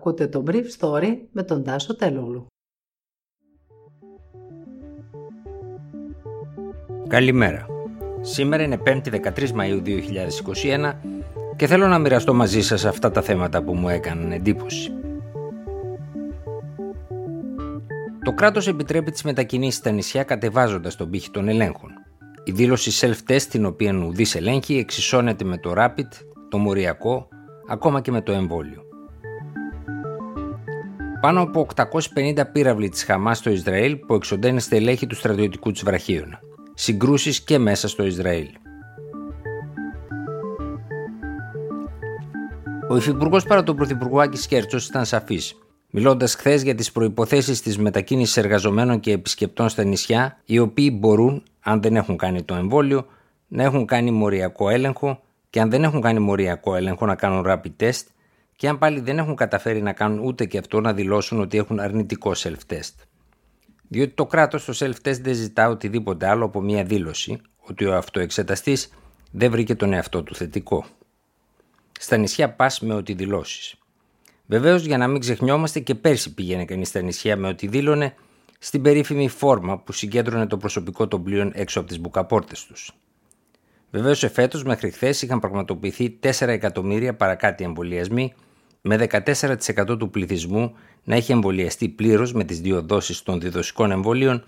Ακούτε το Brief Story με τον Τάσο Τελούλου. Καλημέρα. Σήμερα είναι 5η 13 Μαΐου 2021 και θέλω να μοιραστώ μαζί σας αυτά τα θέματα που μου έκαναν εντύπωση. Το κράτος επιτρέπει τις μετακινήσεις στα νησιά κατεβάζοντας τον πύχη των ελέγχων. Η δήλωση self-test την οποία ουδής ελέγχει εξισώνεται με το rapid, το μοριακό, ακόμα και με το εμβόλιο. Πάνω από 850 πύραυλοι της Χαμάς στο Ισραήλ που εξοντένε στελέχη του στρατιωτικού της Βραχίωνα. Συγκρούσεις και μέσα στο Ισραήλ. Ο Υφυπουργός παρά τον Πρωθυπουργό Άκη Κέρτσος ήταν σαφής, μιλώντας χθες για τις προποθέσει της μετακίνησης εργαζομένων και επισκεπτών στα νησιά, οι οποίοι μπορούν, αν δεν έχουν κάνει το εμβόλιο, να έχουν κάνει μοριακό έλεγχο και αν δεν έχουν κάνει μοριακό έλεγχο να κάνουν rapid test και αν πάλι δεν έχουν καταφέρει να κάνουν ούτε και αυτό να δηλώσουν ότι έχουν αρνητικό self-test. Διότι το κράτος στο self-test δεν ζητά οτιδήποτε άλλο από μια δήλωση ότι ο αυτοεξεταστής δεν βρήκε τον εαυτό του θετικό. Στα νησιά πας με ό,τι δηλώσεις. Βεβαίως για να μην ξεχνιόμαστε και πέρσι πήγαινε κανείς στα νησιά με ό,τι δήλωνε στην περίφημη φόρμα που συγκέντρωνε το προσωπικό των πλοίων έξω από τις μπουκαπόρτες τους. Βεβαίως εφέτος μέχρι χθες είχαν πραγματοποιηθεί 4 εκατομμύρια παρακάτι εμβολιασμοί με 14% του πληθυσμού να έχει εμβολιαστεί πλήρως με τις δύο δόσεις των διδοσικών εμβολίων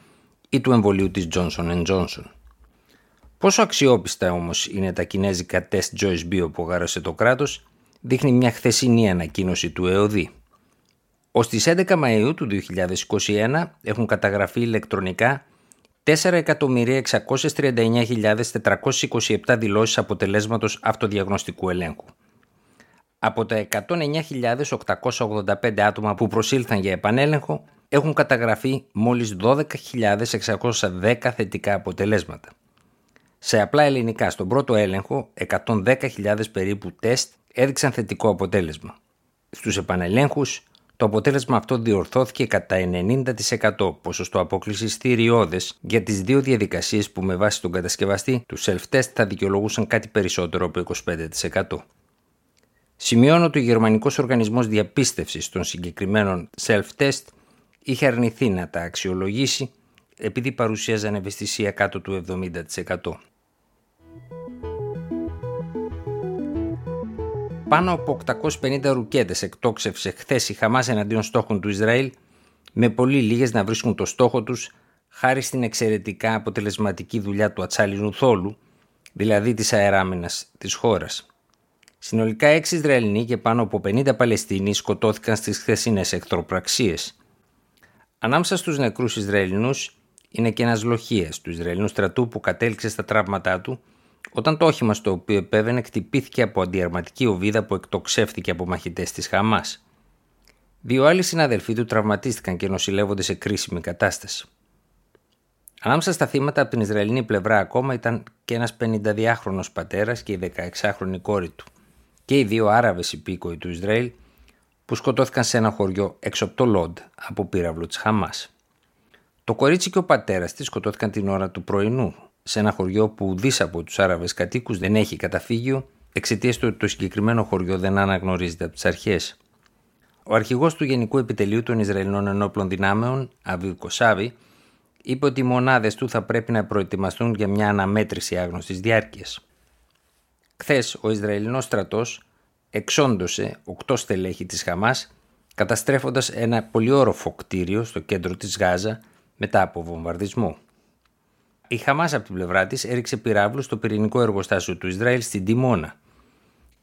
ή του εμβολίου της Johnson Johnson. Πόσο αξιόπιστα όμως είναι τα κινέζικα τεστ Joyce Bio που γάρασε το κράτος, δείχνει μια χθεσινή ανακοίνωση του ΕΟΔΗ. Ω τις 11 Μαΐου του 2021 έχουν καταγραφεί ηλεκτρονικά 4.639.427 δηλώσεις αποτελέσματος αυτοδιαγνωστικού ελέγχου. Από τα 109.885 άτομα που προσήλθαν για επανέλεγχο έχουν καταγραφεί μόλις 12.610 θετικά αποτελέσματα. Σε απλά ελληνικά, στον πρώτο έλεγχο, 110.000 περίπου τεστ έδειξαν θετικό αποτέλεσμα. Στους επανελέγχους, το αποτέλεσμα αυτό διορθώθηκε κατά 90% ποσοστό απόκλησης θηριώδες για τις δύο διαδικασίες που με βάση τον κατασκευαστή του self-test θα δικαιολογούσαν κάτι περισσότερο από 25%. Σημειώνω ότι ο Γερμανικός Οργανισμός Διαπίστευσης των συγκεκριμένων self-test είχε αρνηθεί να τα αξιολογήσει επειδή παρουσίαζαν ευαισθησία κάτω του 70%. Πάνω από 850 ρουκέτες εκτόξευσε χθες η Χαμάς εναντίον στόχων του Ισραήλ με πολύ λίγες να βρίσκουν το στόχο τους χάρη στην εξαιρετικά αποτελεσματική δουλειά του ατσάλινου θόλου, δηλαδή της αεράμενας της χώρας. Συνολικά 6 Ισραηλινοί και πάνω από 50 Παλαιστίνοι σκοτώθηκαν στις χθεσινές εχθροπραξίες. Ανάμεσα στους νεκρούς Ισραηλινούς είναι και ένας λοχίας του Ισραηλινού στρατού που κατέληξε στα τραύματά του όταν το όχημα στο οποίο επέβαινε χτυπήθηκε από αντιαρματική οβίδα που εκτοξεύτηκε από μαχητές της Χαμάς. Δύο άλλοι συναδελφοί του τραυματίστηκαν και νοσηλεύονται σε κρίσιμη κατάσταση. Ανάμεσα στα θύματα από την Ισραηλινή πλευρά ακόμα ήταν και ένας 52χρονος πατέρας και η 16χρονη κόρη του και οι δύο Άραβες υπήκοοι του Ισραήλ που σκοτώθηκαν σε ένα χωριό έξω από το Λόντ από πύραυλο της Χαμάς. Το κορίτσι και ο πατέρας της σκοτώθηκαν την ώρα του πρωινού σε ένα χωριό που δι από τους Άραβες κατοίκους δεν έχει καταφύγιο εξαιτίας του ότι το συγκεκριμένο χωριό δεν αναγνωρίζεται από τις αρχές. Ο αρχηγός του Γενικού Επιτελείου των Ισραηλινών Ενόπλων Δυνάμεων, Αβίου Κοσάβη, είπε ότι οι μονάδες του θα πρέπει να προετοιμαστούν για μια αναμέτρηση άγνωστης διάρκειας. Χθες, ο Ισραηλινός στρατός εξόντωσε οκτώ στελέχη της Χαμάς, καταστρέφοντας ένα πολυόροφο κτίριο στο κέντρο της Γάζα μετά από βομβαρδισμό. Η Χαμάς από την πλευρά της έριξε πυράβλους στο πυρηνικό εργοστάσιο του Ισραήλ στην Τιμόνα.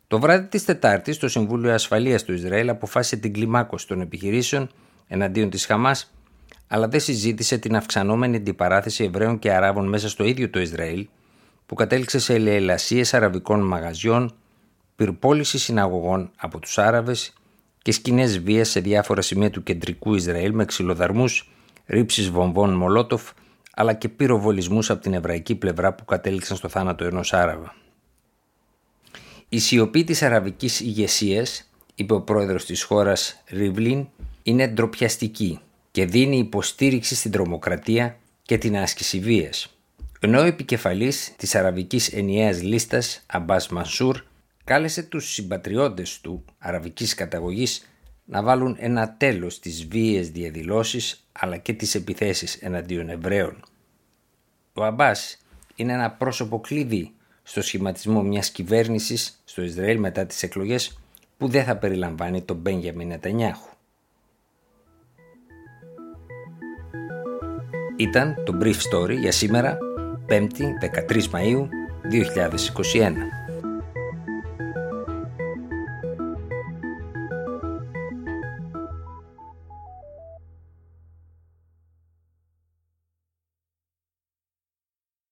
Το βράδυ της Τετάρτης, το Συμβούλιο Ασφαλείας του Ισραήλ αποφάσισε την κλιμάκωση των επιχειρήσεων εναντίον της Χαμάς, αλλά δεν συζήτησε την αυξανόμενη αντιπαράθεση Εβραίων και Αράβων μέσα στο ίδιο το Ισραήλ, που κατέληξε σε ελεελασίε αραβικών μαγαζιών, πυρπόληση συναγωγών από τους Άραβες και σκηνές βίας σε διάφορα σημεία του κεντρικού Ισραήλ με ξυλοδαρμούς, ρήψεις βομβών Μολότοφ αλλά και πυροβολισμούς από την εβραϊκή πλευρά που κατέληξαν στο θάνατο ενός Άραβα. Η σιωπή της αραβικής ηγεσίας, είπε ο πρόεδρος της χώρας Ριβλίν, είναι ντροπιαστική και δίνει υποστήριξη στην τρομοκρατία και την άσκηση βίας. Ενώ ο επικεφαλής της αραβικής ενιαίας λίστας, Αμπάς Μανσούρ, κάλεσε τους συμπατριώτες του αραβικής καταγωγής να βάλουν ένα τέλος στις βίαιες διαδηλώσεις αλλά και τις επιθέσεις εναντίον Εβραίων. Ο Αμπάς είναι ένα πρόσωπο κλειδί στο σχηματισμό μιας κυβέρνησης στο Ισραήλ μετά τις εκλογές που δεν θα περιλαμβάνει τον Μπένγιαμιν Νετανιάχου. Ήταν το Brief Story για σήμερα, 5η 13 Μαΐου 2021.